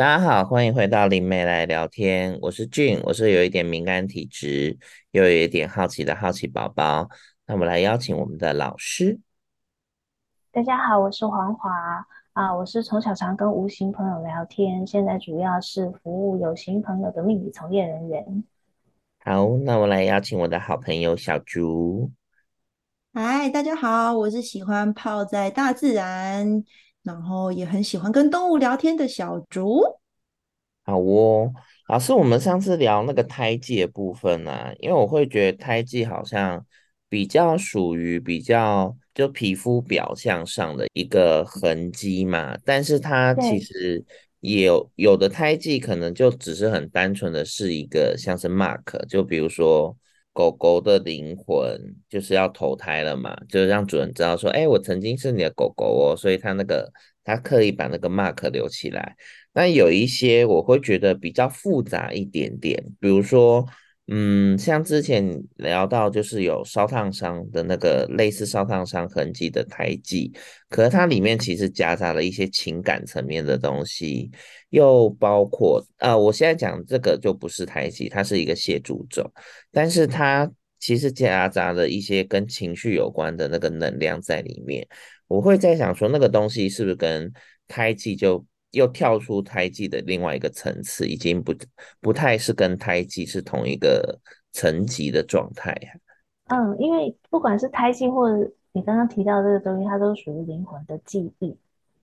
大家好，欢迎回到灵媒来聊天。我是俊，我是有一点敏感体质，又有一点好奇的好奇宝宝。那我们来邀请我们的老师。大家好，我是黄华啊，我是从小常跟无形朋友聊天，现在主要是服务有形朋友的命理从业人员。好，那我来邀请我的好朋友小竹。嗨，大家好，我是喜欢泡在大自然。然后也很喜欢跟动物聊天的小竹。好哦，老师，我们上次聊那个胎记的部分呢、啊，因为我会觉得胎记好像比较属于比较就皮肤表象上的一个痕迹嘛，但是它其实也有有的胎记可能就只是很单纯的是一个像是 mark，就比如说。狗狗的灵魂就是要投胎了嘛，就是让主人知道说，哎，我曾经是你的狗狗哦，所以他那个他刻意把那个 mark 留起来。那有一些我会觉得比较复杂一点点，比如说。嗯，像之前聊到，就是有烧烫伤的那个类似烧烫伤痕迹的胎记，可是它里面其实夹杂了一些情感层面的东西，又包括、呃，我现在讲这个就不是胎记，它是一个血主轴，但是它其实夹杂了一些跟情绪有关的那个能量在里面。我会在想说，那个东西是不是跟胎记就。又跳出胎记的另外一个层次，已经不不太是跟胎记是同一个层级的状态。嗯，因为不管是胎记或者你刚刚提到这个东西，它都属于灵魂的记忆，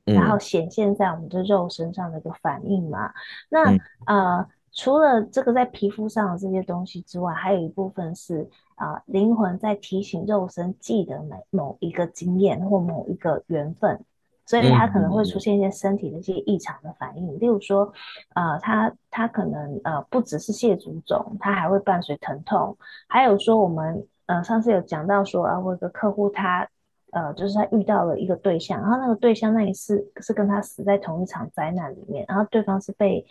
嗯、然后显现在我们的肉身上的一个反应嘛。那、嗯、呃，除了这个在皮肤上的这些东西之外，还有一部分是啊、呃，灵魂在提醒肉身记得某某一个经验或某一个缘分。所以他可能会出现一些身体的一些异常的反应，嗯、例如说，呃，他他可能呃不只是血肿肿，他还会伴随疼痛，还有说我们呃上次有讲到说啊，我有个客户他呃就是他遇到了一个对象，然后那个对象那一次是跟他死在同一场灾难里面，然后对方是被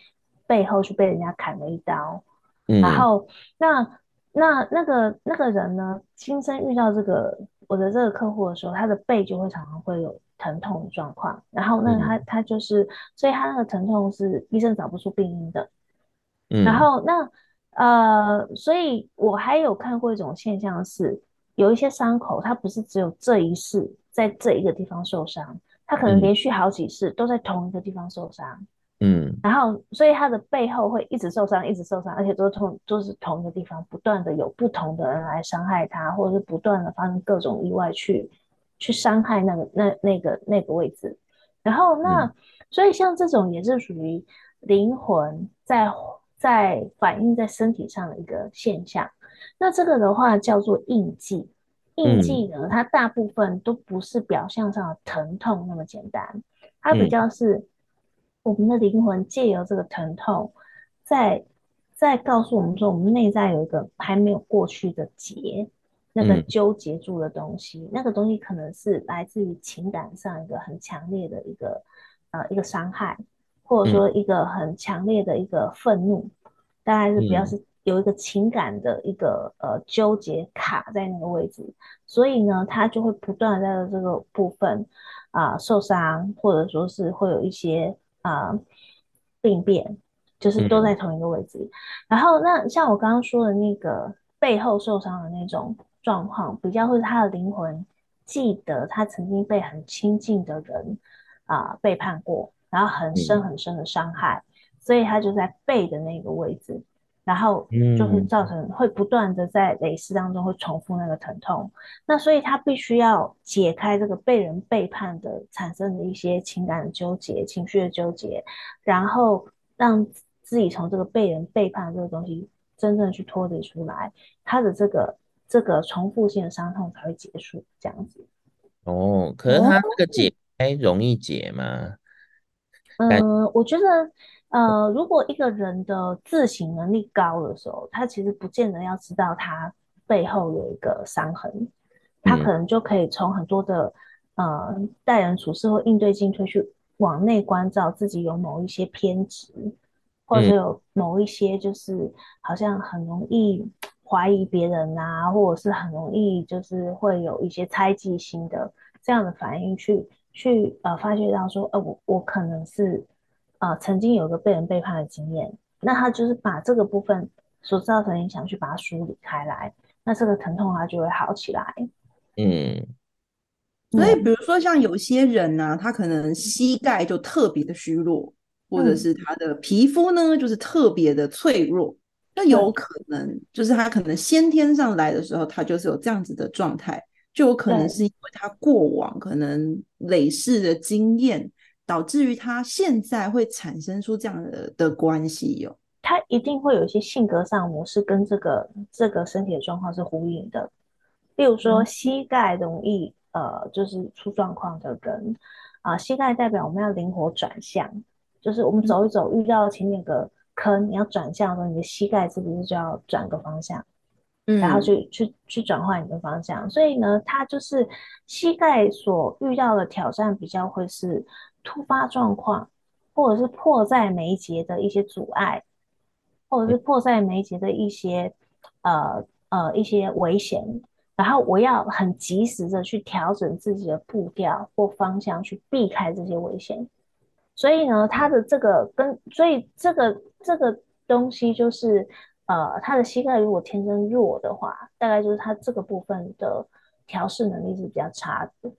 背后去被人家砍了一刀，嗯、然。后那那那个那个人呢，亲身遇到这个我的这个客户的时候，他的背就会常常会有。疼痛的状况，然后那他他就是，所以他那个疼痛是医生找不出病因的，嗯，然后那呃，所以我还有看过一种现象是，有一些伤口，它不是只有这一次在这一个地方受伤，它可能连续好几次都在同一个地方受伤，嗯，然后所以他的背后会一直受伤，一直受伤，而且都是同都是同一个地方，不断的有不同的人来伤害他，或者是不断的发生各种意外去。去伤害那个那那个那个位置，然后那、嗯、所以像这种也是属于灵魂在在反映在身体上的一个现象。那这个的话叫做印记，印记呢，它大部分都不是表象上的疼痛那么简单，它比较是我们的灵魂借由这个疼痛在，在在告诉我们说，我们内在有一个还没有过去的结。那个纠结住的东西，嗯、那个东西可能是来自于情感上一个很强烈的一个呃一个伤害，或者说一个很强烈的一个愤怒，嗯、大概是比较是有一个情感的一个呃纠结卡在那个位置，所以呢，他就会不断在这个部分啊、呃、受伤，或者说是会有一些啊、呃、病变，就是都在同一个位置。嗯、然后那像我刚刚说的那个背后受伤的那种。状况比较会是他的灵魂记得他曾经被很亲近的人啊、呃、背叛过，然后很深很深的伤害，嗯、所以他就在背的那个位置，然后就会造成会不断的在蕾丝当中会重复那个疼痛。那所以他必须要解开这个被人背叛的产生的一些情感的纠结、情绪的纠结，然后让自己从这个被人背叛的这个东西真正去脱离出来，他的这个。这个重复性的伤痛才会结束，这样子。哦，可是他这个解开容易解吗？嗯、呃，我觉得，呃，如果一个人的自省能力高的时候，他其实不见得要知道他背后有一个伤痕，他可能就可以从很多的、嗯、呃待人处事或应对进退去往内关照自己有某一些偏执，或者有某一些就是好像很容易。怀疑别人啊，或者是很容易就是会有一些猜忌心的这样的反应去，去去呃发觉到说，呃我我可能是，呃曾经有个被人背叛的经验，那他就是把这个部分所造成影响去把它梳理开来，那这个疼痛它就会好起来。嗯。所以，比如说像有些人呢、啊，他可能膝盖就特别的虚弱，或者是他的皮肤呢，就是特别的脆弱。那有可能就是他可能先天上来的时候，他就是有这样子的状态，就有可能是因为他过往可能累世的经验，导致于他现在会产生出这样的的关系哟。他一定会有一些性格上模式跟这个这个身体的状况是呼应的，例如说膝盖容易。呃，就是出状况的人啊，呃，膝盖代表我们要灵活转向，就是我们走一走，遇到前面个坑，你要转向的时候，你的膝盖是不是就要转个方向，嗯，然后去去去转换你的方向？所以呢，它就是膝盖所遇到的挑战比较会是突发状况，或者是迫在眉睫的一些阻碍，或者是迫在眉睫的一些呃呃一些危险。然后我要很及时的去调整自己的步调或方向，去避开这些危险。所以呢，他的这个跟所以这个这个东西就是，呃，他的膝盖如果天生弱的话，大概就是他这个部分的调试能力是比较差的。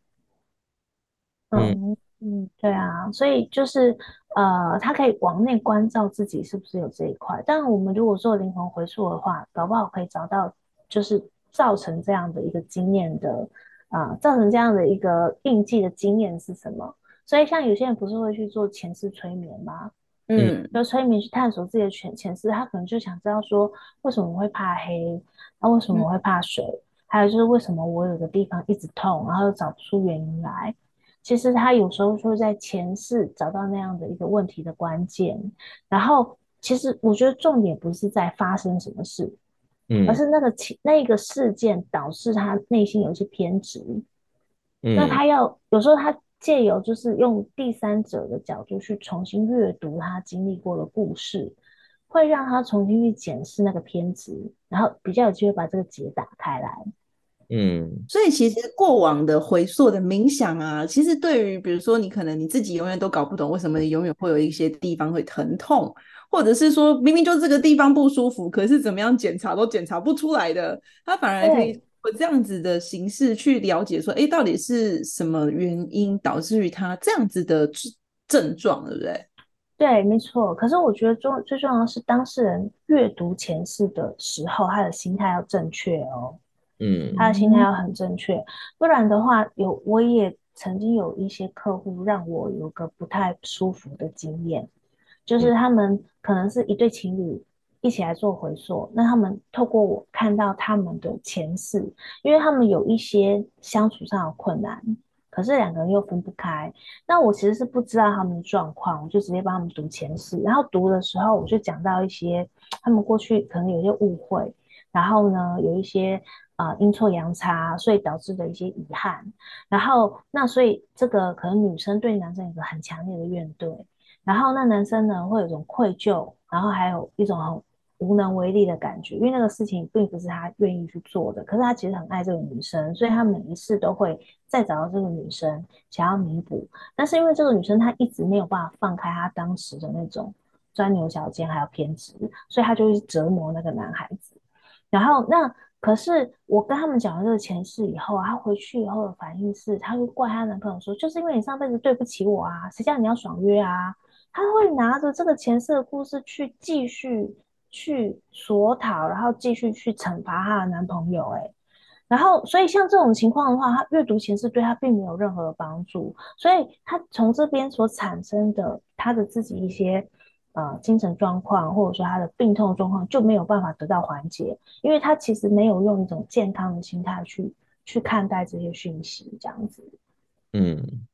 嗯嗯，对啊，所以就是呃，他可以往内关照自己是不是有这一块。但我们如果做灵魂回溯的话，搞不好可以找到就是。造成这样的一个经验的啊、呃，造成这样的一个印记的经验是什么？所以像有些人不是会去做前世催眠吗？嗯，就催眠去探索自己的前前世，他可能就想知道说，为什么我会怕黑？那、啊、为什么我会怕水？嗯、还有就是为什么我有个地方一直痛，然后又找不出原因来？其实他有时候会在前世找到那样的一个问题的关键。然后，其实我觉得重点不是在发生什么事。而是那个情那个事件导致他内心有一些偏执，嗯，那他要有时候他借由就是用第三者的角度去重新阅读他经历过的故事，会让他重新去检视那个偏执，然后比较有机会把这个结打开来。嗯，所以其实过往的回溯的冥想啊，其实对于比如说你可能你自己永远都搞不懂为什么你永远会有一些地方会疼痛。或者是说，明明就这个地方不舒服，可是怎么样检查都检查不出来的，他反而可以有这样子的形式去了解说，哎、欸，到底是什么原因导致于他这样子的症状，对不对？对，没错。可是我觉得重最重要的是当事人阅读前世的时候，他的心态要正确哦。嗯，他的心态要很正确，不然的话，有我也曾经有一些客户让我有个不太舒服的经验。就是他们可能是一对情侣一起来做回溯，那他们透过我看到他们的前世，因为他们有一些相处上的困难，可是两个人又分不开。那我其实是不知道他们的状况，我就直接帮他们读前世。然后读的时候，我就讲到一些他们过去可能有些误会，然后呢有一些啊阴错阳差，所以导致的一些遗憾。然后那所以这个可能女生对男生有个很强烈的怨怼。然后那男生呢，会有一种愧疚，然后还有一种很无能为力的感觉，因为那个事情并不是他愿意去做的，可是他其实很爱这个女生，所以他每一次都会再找到这个女生，想要弥补。但是因为这个女生她一直没有办法放开她当时的那种钻牛角尖还有偏执，所以他就会折磨那个男孩子。然后那可是我跟他们讲了这个前世以后，她回去以后的反应是，他会怪她男朋友说，就是因为你上辈子对不起我啊，谁叫你要爽约啊？他会拿着这个前世的故事去继续去索讨，然后继续去惩罚她的男朋友。哎，然后所以像这种情况的话，她阅读前世对她并没有任何的帮助，所以她从这边所产生的她的自己一些呃精神状况，或者说他的病痛状况就没有办法得到缓解，因为他其实没有用一种健康的心态去去看待这些讯息，这样子。嗯，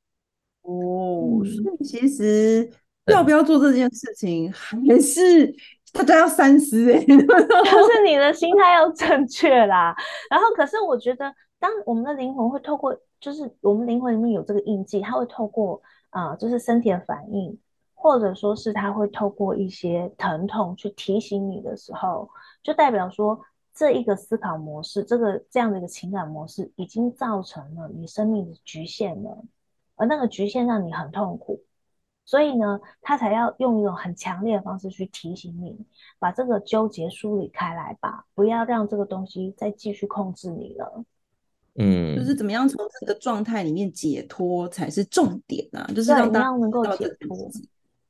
哦，所以其实。要不要做这件事情，还是他都要三思哎、欸。就是你的心态要正确啦。然后，可是我觉得，当我们的灵魂会透过，就是我们灵魂里面有这个印记，它会透过啊、就是身体的反应，或者说是它会透过一些疼痛去提醒你的时候，就代表说这一个思考模式，这个这样的一个情感模式，已经造成了你生命的局限了，而那个局限让你很痛苦。所以呢，他才要用一种很强烈的方式去提醒你，把这个纠结梳理开来吧，不要让这个东西再继续控制你了。嗯，就是怎么样从这个状态里面解脱才是重点啊，就是让大家能够解脱。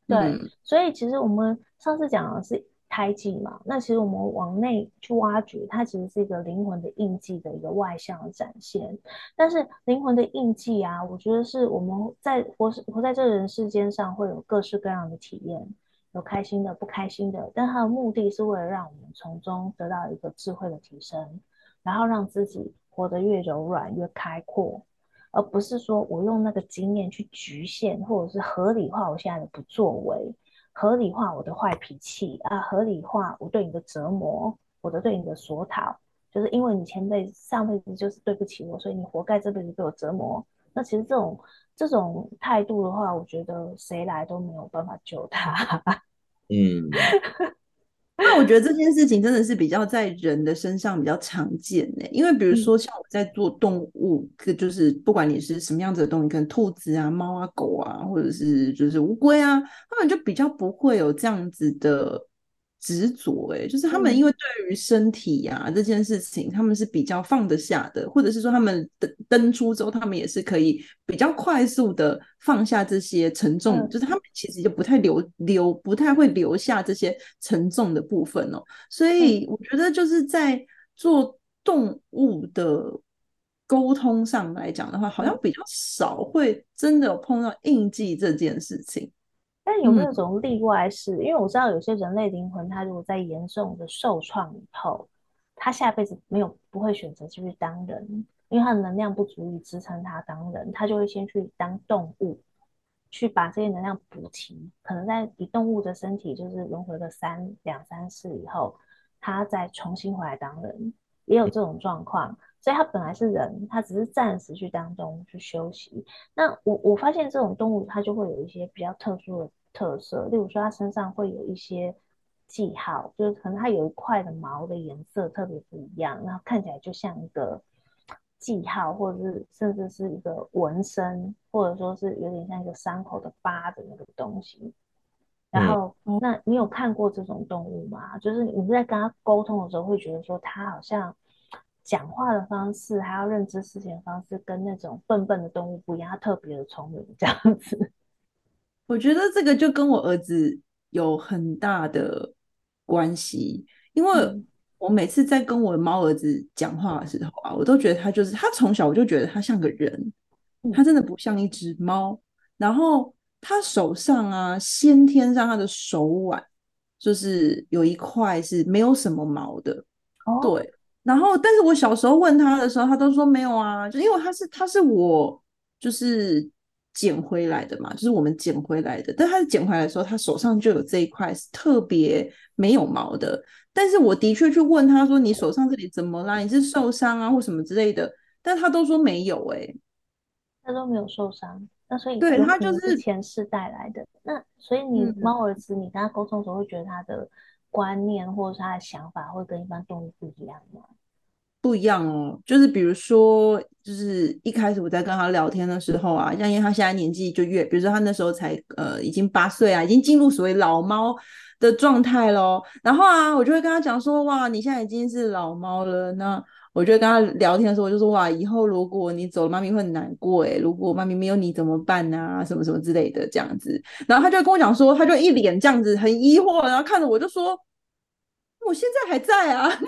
对，嗯、所以其实我们上次讲的是。胎记嘛，那其实我们往内去挖掘，它其实是一个灵魂的印记的一个外向的展现。但是灵魂的印记啊，我觉得是我们在活活在这人世间上会有各式各样的体验，有开心的、不开心的，但它的目的是为了让我们从中得到一个智慧的提升，然后让自己活得越柔软、越开阔，而不是说我用那个经验去局限或者是合理化我现在的不作为。合理化我的坏脾气啊，合理化我对你的折磨，我的对你的索讨，就是因为你前辈、上辈子就是对不起我，所以你活该这辈子被我折磨。那其实这种这种态度的话，我觉得谁来都没有办法救他。嗯。那我觉得这件事情真的是比较在人的身上比较常见的，因为比如说像我在做动物，嗯、就是不管你是什么样子的动物，可能兔子啊、猫啊、狗啊，或者是就是乌龟啊，他们就比较不会有这样子的。执着哎，就是他们因为对于身体呀、啊嗯、这件事情，他们是比较放得下的，或者是说他们登登出之后，他们也是可以比较快速的放下这些沉重，嗯、就是他们其实就不太留留不太会留下这些沉重的部分哦。所以我觉得就是在做动物的沟通上来讲的话，好像比较少会真的有碰到印记这件事情。但有没有种例外是？嗯、因为我知道有些人类灵魂，他如果在严重的受创以后，他下辈子没有不会选择继续当人，因为他的能量不足以支撑他当人，他就会先去当动物，去把这些能量补齐。可能在以动物的身体就是轮回个三两三世以后，他再重新回来当人，也有这种状况。所以它本来是人，它只是暂时去当中去休息。那我我发现这种动物，它就会有一些比较特殊的特色，例如说它身上会有一些记号，就是可能它有一块的毛的颜色特别不一样，然后看起来就像一个记号，或者是甚至是一个纹身，或者说是有点像一个伤口的疤的那个东西。然后，嗯、那你有看过这种动物吗？就是你在跟它沟通的时候，会觉得说它好像。讲话的方式，还有认知事情的方式，跟那种笨笨的动物不一样，它特别的聪明，这样子。我觉得这个就跟我儿子有很大的关系，因为我每次在跟我的猫儿子讲话的时候啊，我都觉得他就是他从小我就觉得他像个人，他真的不像一只猫。然后他手上啊，先天上他的手腕就是有一块是没有什么毛的，哦、对。然后，但是我小时候问他的时候，他都说没有啊，就因为他是他是我就是捡回来的嘛，就是我们捡回来的。但他捡回来的时候，他手上就有这一块是特别没有毛的。但是我的确去问他说：“你手上这里怎么啦？你是受伤啊，或什么之类的？”但他都说没有、欸，哎，他都没有受伤。那所以对他就是前世带来的。那所以你猫儿子，你跟他沟通的时候会觉得他的。观念或者是他的想法会跟一般动物不一样吗？不一样哦，就是比如说，就是一开始我在跟他聊天的时候啊，像因为他现在年纪就越，比如说他那时候才呃已经八岁啊，已经进入所谓老猫的状态咯。然后啊，我就会跟他讲说，哇，你现在已经是老猫了，那。我就跟他聊天的时候，我就说哇，以后如果你走了，妈咪会很难过诶，如果妈咪没有你怎么办啊？什么什么之类的这样子。然后他就跟我讲说，他就一脸这样子很疑惑，然后看着我就说，我现在还在啊。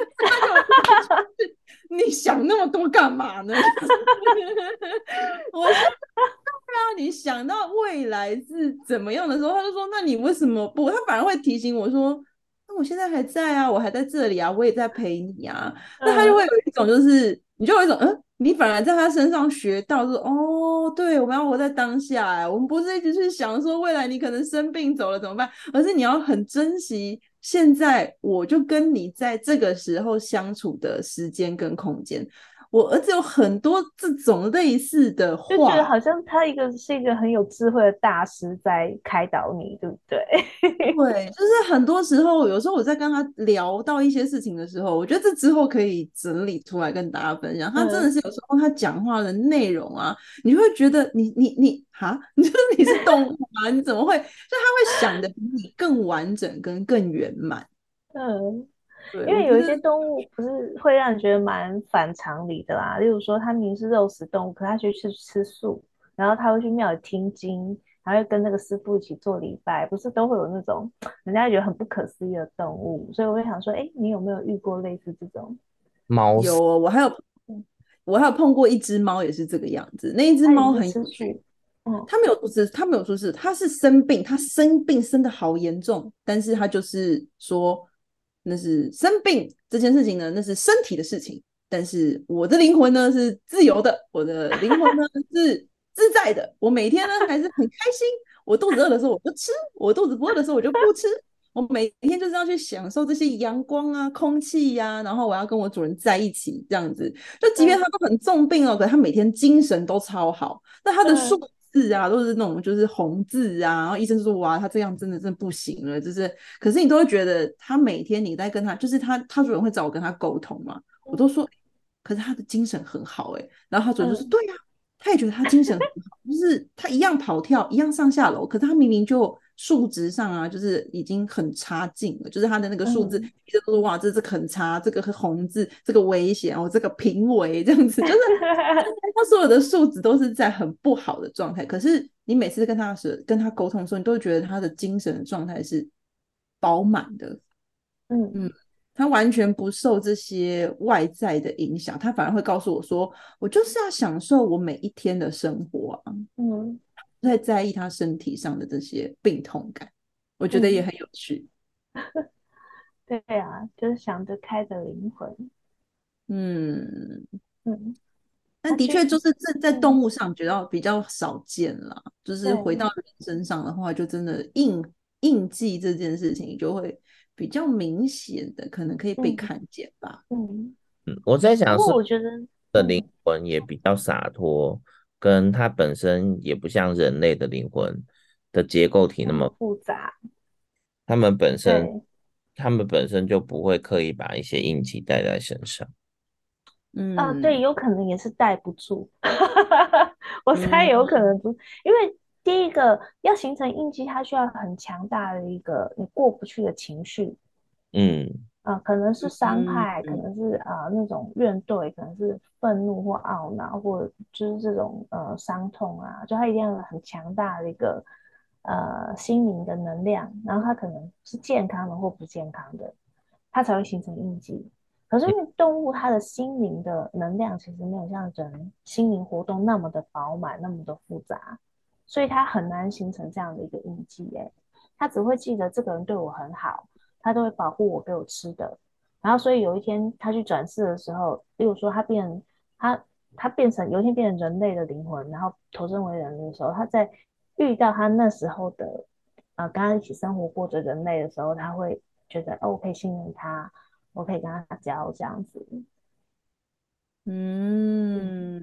你想那么多干嘛呢？我说对啊，你想到未来是怎么样的时候，他就说，那你为什么不？他反而会提醒我说。我现在还在啊，我还在这里啊，我也在陪你啊。那他就会有一种，就是你就有一种，嗯，你反而在他身上学到，说，哦，对，我们要活在当下，哎，我们不是一直去想说未来你可能生病走了怎么办，而是你要很珍惜现在，我就跟你在这个时候相处的时间跟空间。我儿子有很多这种类似的话，就觉得好像他一个是一个很有智慧的大师在开导你，对不对？对，就是很多时候，有时候我在跟他聊到一些事情的时候，我觉得这之后可以整理出来跟大家分享。他真的是有时候他讲话的内容啊，嗯、你会觉得你你你哈，你说你是动物吗？你怎么会？就他会想的比你更完整跟更圆满。嗯。因为有一些动物不是会让你觉得蛮反常理的啦，例如说它明明是肉食动物，可它却去吃素，然后它会去庙里听经，还会跟那个师傅一起做礼拜，不是都会有那种 人家觉得很不可思议的动物，所以我会想说，哎，你有没有遇过类似这种猫？有，我还有我还有碰过一只猫也是这个样子，那一只猫很有趣，嗯，它没有出事，它没有出事，它是生病，它生病生的好严重，但是它就是说。那是生病这件事情呢，那是身体的事情。但是我的灵魂呢是自由的，我的灵魂呢 是自在的。我每天呢还是很开心。我肚子饿的时候我就吃，我肚子不饿的时候我就不吃。我每天就是要去享受这些阳光啊、空气呀、啊，然后我要跟我主人在一起这样子。就即便他都很重病哦，可是他每天精神都超好。那他的数。字啊，都是那种就是红字啊，然后医生说哇，他这样真的真的不行了，就是，可是你都会觉得他每天你在跟他，就是他他主人会找我跟他沟通嘛，我都说，可是他的精神很好哎，然后他主人就说、嗯、对呀、啊，他也觉得他精神很好，就是他一样跑跳，一样上下楼，可是他明明就。数值上啊，就是已经很差劲了，就是他的那个数字，一直都说哇，这是很差，这个红字，这个危险哦，这个评为这样子，就是 他所有的数值都是在很不好的状态。可是你每次跟他是跟他沟通的时候，你都会觉得他的精神状态是饱满的，嗯嗯，他完全不受这些外在的影响，他反而会告诉我说，我就是要享受我每一天的生活啊，嗯。太在意他身体上的这些病痛感，我觉得也很有趣。嗯、对啊，就是想得开的灵魂。嗯嗯，但的确就是这在动物上觉得比较少见了。嗯、就是回到人身上的话，就真的印印记这件事情就会比较明显的，可能可以被看见吧。嗯嗯，我在想是，我觉得的灵魂也比较洒脱。跟它本身也不像人类的灵魂的结构体那么复杂，他们本身，他们本身就不会刻意把一些印记带在身上。嗯，啊，对，有可能也是带不住。我猜有可能不，嗯，因为第一个要形成印记，它需要很强大的一个你过不去的情绪。嗯。啊、呃，可能是伤害，嗯、可能是啊、呃、那种怨怼，可能是愤怒或懊恼，或者就是这种呃伤痛啊，就他一定要很强大的一个呃心灵的能量，然后他可能是健康的或不健康的，它才会形成印记。可是因为动物它的心灵的能量其实没有像人心灵活动那么的饱满，那么的复杂，所以它很难形成这样的一个印记。哎，它只会记得这个人对我很好。他都会保护我，给我吃的。然后，所以有一天他去转世的时候，例如说他变他他变成有一天变成人类的灵魂，然后投生为人的时候，他在遇到他那时候的啊，跟他一起生活过的人类的时候，他会觉得哦，我可以信任他，我可以跟他交这样子。嗯，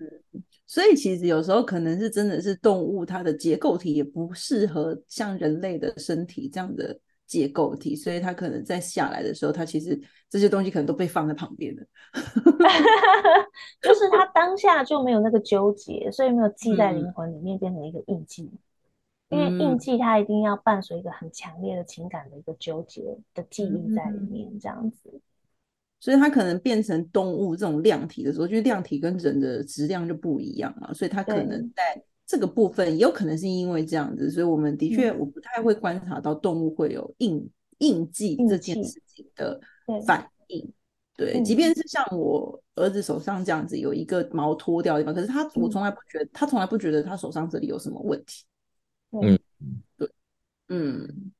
所以其实有时候可能是真的是动物，它的结构体也不适合像人类的身体这样的。结构体，所以他可能在下来的时候，他其实这些东西可能都被放在旁边的 就是他当下就没有那个纠结，所以没有记在灵魂里面变成一个印记。嗯、因为印记它一定要伴随一个很强烈的情感的一个纠结的记忆在里面，这样子。所以它可能变成动物这种量体的时候，就是量体跟人的质量就不一样嘛，所以它可能在。这个部分也有可能是因为这样子，所以我们的确我不太会观察到动物会有印印记这件事情的反应。对，即便是像我儿子手上这样子有一个毛脱掉的地方，可是他我从来不觉得，他从来不觉得他手上这里有什么问题。嗯，对，嗯，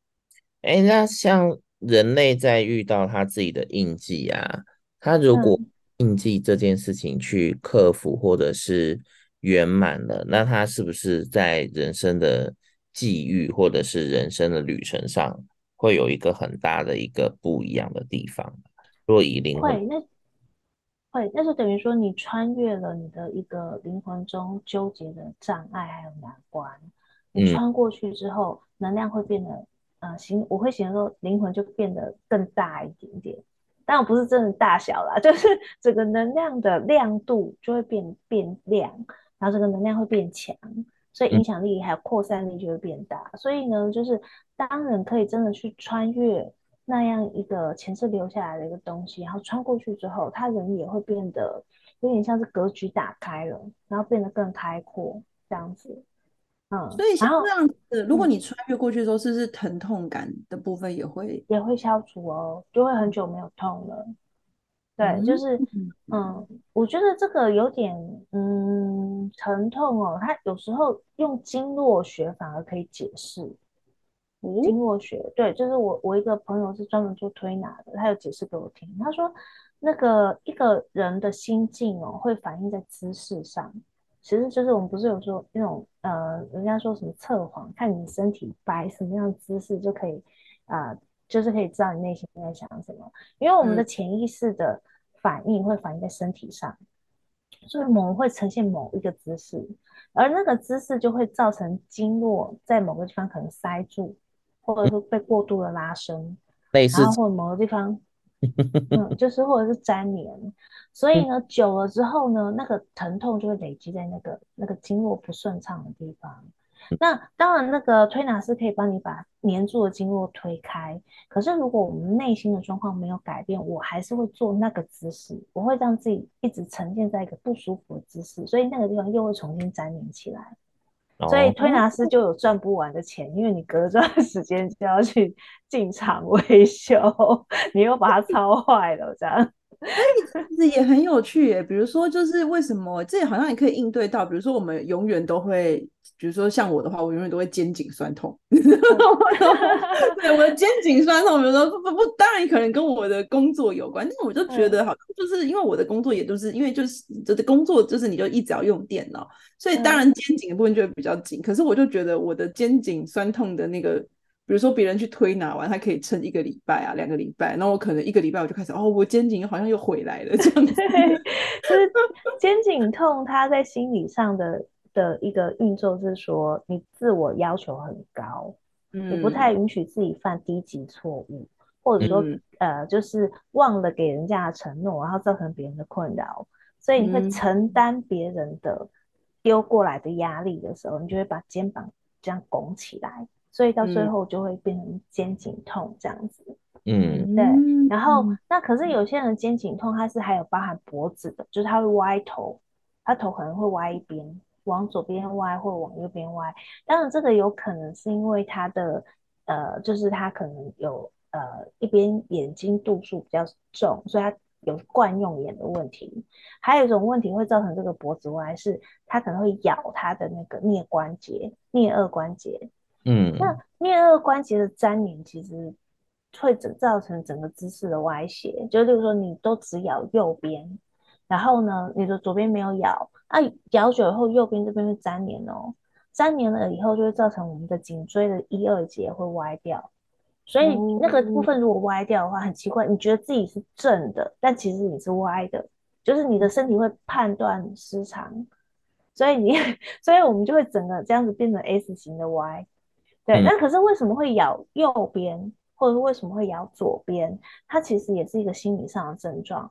哎，那像人类在遇到他自己的印记啊，他如果印记这件事情去克服，或者是。圆满了，那他是不是在人生的际遇或者是人生的旅程上，会有一个很大的一个不一样的地方？若以灵魂，会那会，那就等于说你穿越了你的一个灵魂中纠结的障碍还有难关，你穿过去之后，嗯、能量会变得，呃，形我会形容说灵魂就变得更大一点点，当然不是真的大小啦，就是整个能量的亮度就会变变亮，然后这个能量会变强，所以影响力还有扩散力就会变大，嗯、所以呢，就是当人可以真的去穿越。那样一个前世留下来的一个东西，然后穿过去之后，他人也会变得有点像是格局打开了，然后变得更开阔这样子。嗯，所以像这样子，如果你穿越过去的时候，是不是疼痛感的部分也会也会消除哦？就会很久没有痛了。对，嗯、就是嗯，我觉得这个有点嗯疼痛哦，它有时候用经络学反而可以解释。经络学，对，就是我我一个朋友是专门做推拿的，他有解释给我听。他说，那个一个人的心境哦，会反映在姿势上。其实就是我们不是有说那种呃，人家说什么测谎，看你身体摆什么样的姿势就可以啊、呃，就是可以知道你内心在想什么。因为我们的潜意识的反应会反映在身体上，嗯、所以我们会呈现某一个姿势，而那个姿势就会造成经络在某个地方可能塞住。或者是被过度的拉伸，类似，然后或者某个地方，嗯，就是或者是粘连，所以呢，久了之后呢，那个疼痛就会累积在那个那个经络不顺畅的地方。那当然，那个推拿师可以帮你把粘住的经络推开。可是如果我们内心的状况没有改变，我还是会做那个姿势，我会让自己一直沉浸在一个不舒服的姿势，所以那个地方又会重新粘连起来。所以推拿师就有赚不完的钱，哦、因为你隔这段时间就要去进场维修，你又把它 操坏了，这样。哎，其实也很有趣耶。比如说，就是为什么这好像也可以应对到，比如说我们永远都会。比如说像我的话，我永远都会肩颈酸痛。对，我的肩颈酸痛，比如说不不不，当然可能跟我的工作有关，但是我就觉得好像就是因为我的工作也都是因为就是这的工作就是你就一直要用电脑，所以当然肩颈的部分就会比较紧。可是我就觉得我的肩颈酸痛的那个，比如说别人去推拿完，他可以撑一个礼拜啊，两个礼拜，那我可能一个礼拜我就开始哦，我肩颈好像又回来了 这样子。就是肩颈痛，它在心理上的。的一个运作是说，你自我要求很高，嗯，你不太允许自己犯低级错误，或者说，嗯、呃，就是忘了给人家的承诺，然后造成别人的困扰，所以你会承担别人的丢过来的压力的时候，嗯、你就会把肩膀这样拱起来，所以到最后就会变成肩颈痛这样子，嗯，对。然后，那可是有些人肩颈痛，它是还有包含脖子的，就是他会歪头，他头可能会歪一边。往左边歪或往右边歪，当然这个有可能是因为他的呃，就是他可能有呃一边眼睛度数比较重，所以他有惯用眼的问题。还有一种问题会造成这个脖子歪，是他可能会咬他的那个颞关节、颞顎关节。嗯，那颞颌关节的粘连其实会整造成整个姿势的歪斜。就例如说，你都只咬右边。然后呢，你的左边没有咬，啊，咬久以后，右边这边会粘连哦，粘连了以后就会造成我们的颈椎的一二节会歪掉，所以那个部分如果歪掉的话，很奇怪，你觉得自己是正的，但其实你是歪的，就是你的身体会判断失常，所以你，所以我们就会整个这样子变成 S 型的歪，对，那可是为什么会咬右边，或者是为什么会咬左边？它其实也是一个心理上的症状。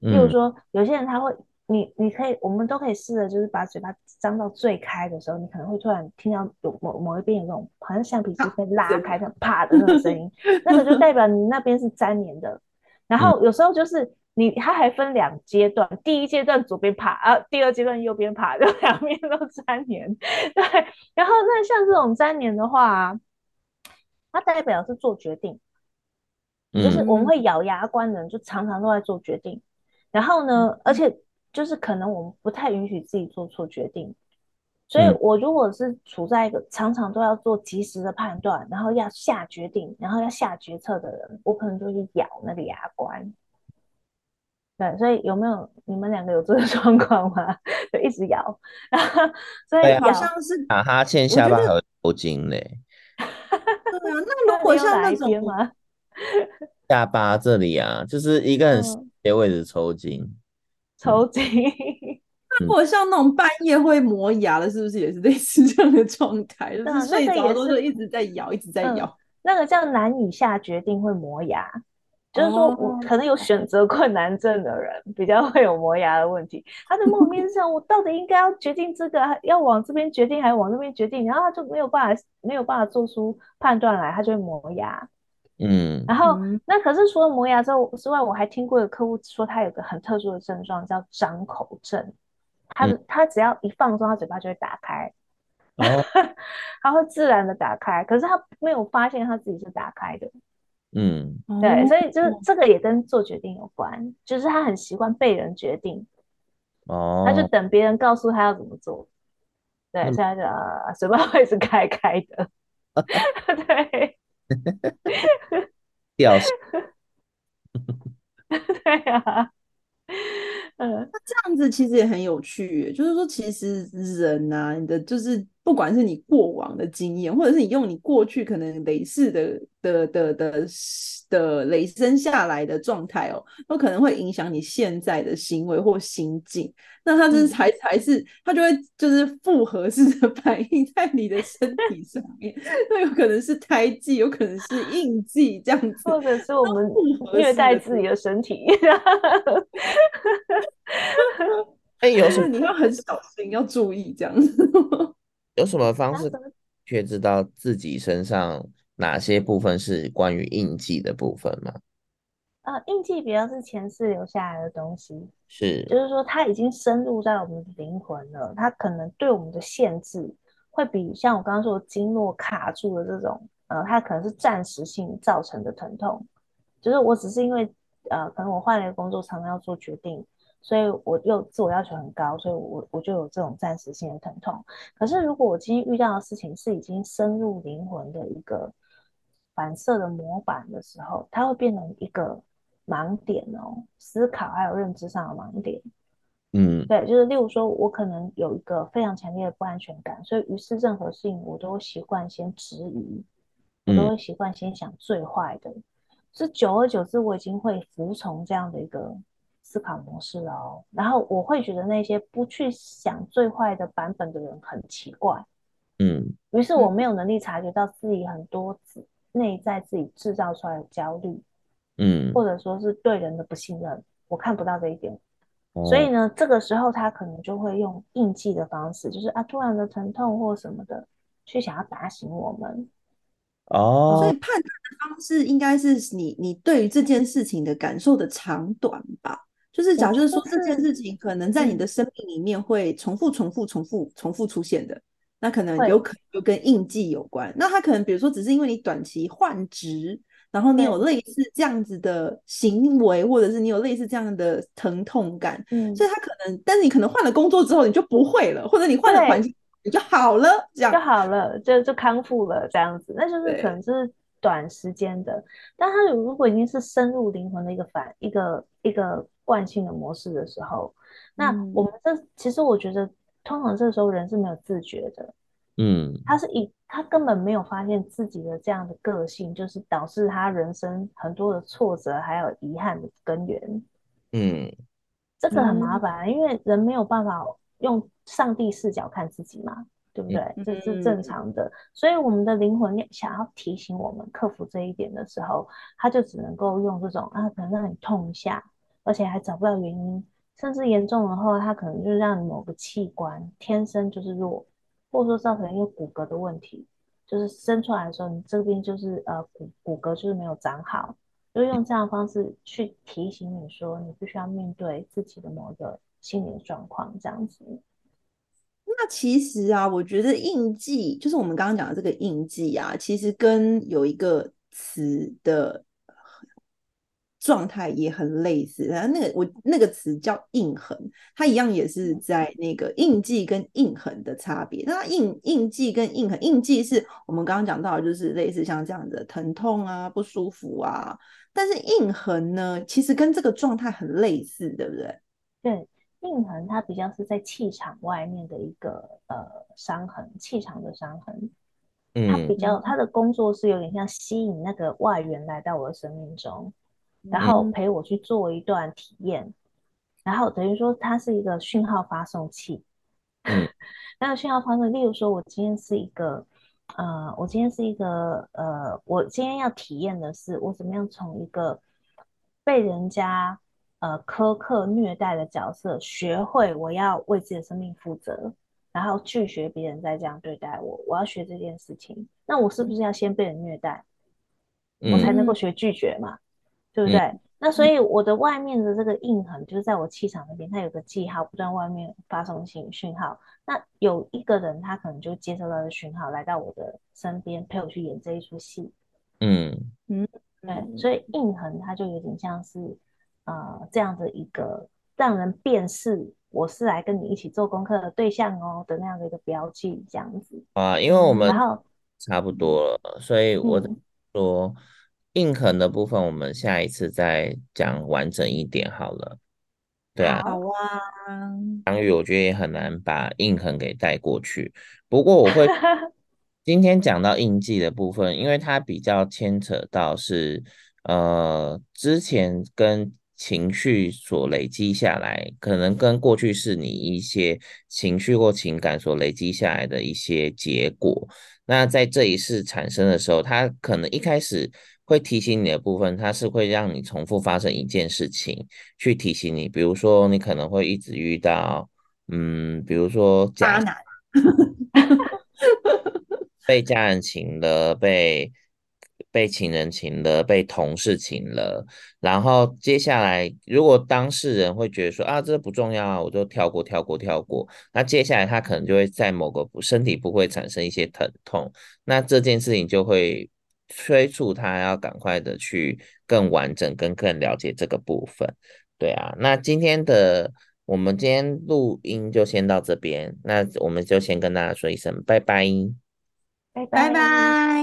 例如说，有些人他会，你你可以，我们都可以试着，就是把嘴巴张到最开的时候，你可能会突然听到有某某一边有那种好像橡皮筋被拉 开的啪的那种声音，那个就代表你那边是粘连的。然后有时候就是你，它还分两阶段，第一阶段左边爬啊，第二阶段右边爬，就两边都粘连。对，然后那像这种粘连的话，它代表是做决定，就是我们会咬牙关的人，就常常都在做决定。然后呢，而且就是可能我们不太允许自己做错决定，所以我如果是处在一个常常都要做及时的判断，然后要下决定，然后要下决策的人，我可能就会咬那个牙关。对，所以有没有你们两个有这个状况吗？就一直咬，然 后所以好像是打哈欠，下巴还有抽筋嘞。对啊，那如果像那种吗？下巴这里啊，就是一个很细的位置抽筋。抽筋。那如果像那种半夜会磨牙的，是不是也是类似这样的状态？就是睡着的时候一直在咬，一直在咬。那个叫难以下决定会磨牙，就是说我可能有选择困难症的人比较会有磨牙的问题。他的梦里 面是想，我到底应该要决定这个，要往这边决定还是往那边决定？然后他就没有办法，没有办法做出判断来，他就会磨牙。嗯，然后那可是除了磨牙之后之外，我还听过有客户说他有个很特殊的症状叫张口症。他他只要一放松，他嘴巴就会打开，哦、他会自然的打开，可是他没有发现他自己是打开的。嗯，对，所以就是这个也跟做决定有关，就是他很习惯被人决定，哦，他就等别人告诉他要怎么做。对，现在就、啊、嘴巴会是开开的，对，掉 对啊。嗯，那这样子其实也很有趣，就是说，其实人呐、啊，你的就是不管是你过往的经验，或者是你用你过去可能累世的的的的的累生下来的状态哦，都可能会影响你现在的行为或心境。那它就是才才是，它就会就是复合式的 反映在你的身体上面。那有可能是胎记，有可能是印记，这样子，或者是我们虐待自己的身体。哎、欸，有什么你要很小心，要注意这样子。有什么方式却知道自己身上哪些部分是关于印记的部分吗？呃，印记比较是前世留下来的东西，是，就是说它已经深入在我们的灵魂了，它可能对我们的限制会比像我刚刚说的经络卡住的这种，呃，它可能是暂时性造成的疼痛，就是我只是因为呃，可能我换了一个工作，常常要做决定，所以我又自我要求很高，所以我我就有这种暂时性的疼痛。可是如果我今天遇到的事情是已经深入灵魂的一个反射的模板的时候，它会变成一个。盲点哦，思考还有认知上的盲点，嗯，对，就是例如说，我可能有一个非常强烈的不安全感，所以于是任何事情我都会习惯先质疑，我都会习惯先想最坏的，是、嗯、久而久之，我已经会服从这样的一个思考模式了哦。然后我会觉得那些不去想最坏的版本的人很奇怪，嗯，于是我没有能力察觉到自己很多内在自己制造出来的焦虑。嗯，或者说是对人的不信任，我看不到这一点，哦、所以呢，这个时候他可能就会用应激的方式，就是啊，突然的疼痛或什么的，去想要打醒我们。哦，所以判断的方式应该是你你对于这件事情的感受的长短吧？就是假设说这件事情可能在你的生命里面会重复、重复、重复、重复出现的，那可能有可能就跟印记有关。那他可能比如说只是因为你短期换职。然后你有类似这样子的行为，或者是你有类似这样的疼痛感，嗯，所以他可能，但是你可能换了工作之后，你就不会了，或者你换了环境，你就好了，这样就好了，就就康复了，这样子，那就是可能是短时间的。但他如果已经是深入灵魂的一个反一个一个惯性的模式的时候，那我们这其实我觉得，通常这时候人是没有自觉的。嗯，他是以他根本没有发现自己的这样的个性，就是导致他人生很多的挫折还有遗憾的根源。嗯，这个很麻烦，因为人没有办法用上帝视角看自己嘛，对不对？这是正常的。所以我们的灵魂想要提醒我们克服这一点的时候，他就只能够用这种啊，可能让你痛一下，而且还找不到原因，甚至严重的话，他可能就让你某个器官天生就是弱。或者说造成一个骨骼的问题，就是生出来的时候，你这边就是呃骨骨骼就是没有长好，就用这样的方式去提醒你说，你必须要面对自己的某个心理状况，这样子。那其实啊，我觉得印记就是我们刚刚讲的这个印记啊，其实跟有一个词的。状态也很类似，然后那个我那个词叫印痕，它一样也是在那个印记跟印痕的差别。那印印记跟印痕，印记是我们刚刚讲到的，就是类似像这样的疼痛啊、不舒服啊。但是印痕呢，其实跟这个状态很类似，对不对？对，印痕它比较是在气场外面的一个呃伤痕，气场的伤痕。嗯，它比较它的工作是有点像吸引那个外缘来到我的生命中。然后陪我去做一段体验，然后等于说它是一个讯号发送器。嗯，那个讯号发送，例如说我今天是一个，呃，我今天是一个，呃，我今天要体验的是我怎么样从一个被人家呃苛刻虐待的角色，学会我要为自己的生命负责。然后拒绝别人再这样对待我，我要学这件事情，那我是不是要先被人虐待，嗯、我才能够学拒绝嘛？对不对？嗯、那所以我的外面的这个印痕，就是在我气场那边，它有个记号，不断外面发送信讯号。那有一个人，他可能就接收到的讯号，来到我的身边，陪我去演这一出戏。嗯嗯，对，所以印痕它就有点像是呃这样的一个让人辨识。我是来跟你一起做功课的对象哦的那样的一个标记，这样子啊，因为我们差不多了，嗯、所以我说印痕的部分，我们下一次再讲完整一点好了。对啊，好啊，张宇，我觉得也很难把印痕给带过去，不过我会 今天讲到印记的部分，因为它比较牵扯到是呃之前跟。情绪所累积下来，可能跟过去是你一些情绪或情感所累积下来的一些结果。那在这一次产生的时候，它可能一开始会提醒你的部分，它是会让你重复发生一件事情，去提醒你。比如说，你可能会一直遇到，嗯，比如说渣男，被家人请了，被。被情人请了，被同事请了，然后接下来，如果当事人会觉得说啊，这不重要啊，我就跳过，跳过，跳过。那接下来他可能就会在某个身体部位产生一些疼痛，那这件事情就会催促他要赶快的去更完整、跟更了解这个部分。对啊，那今天的我们今天录音就先到这边，那我们就先跟大家说一声拜拜，拜拜拜。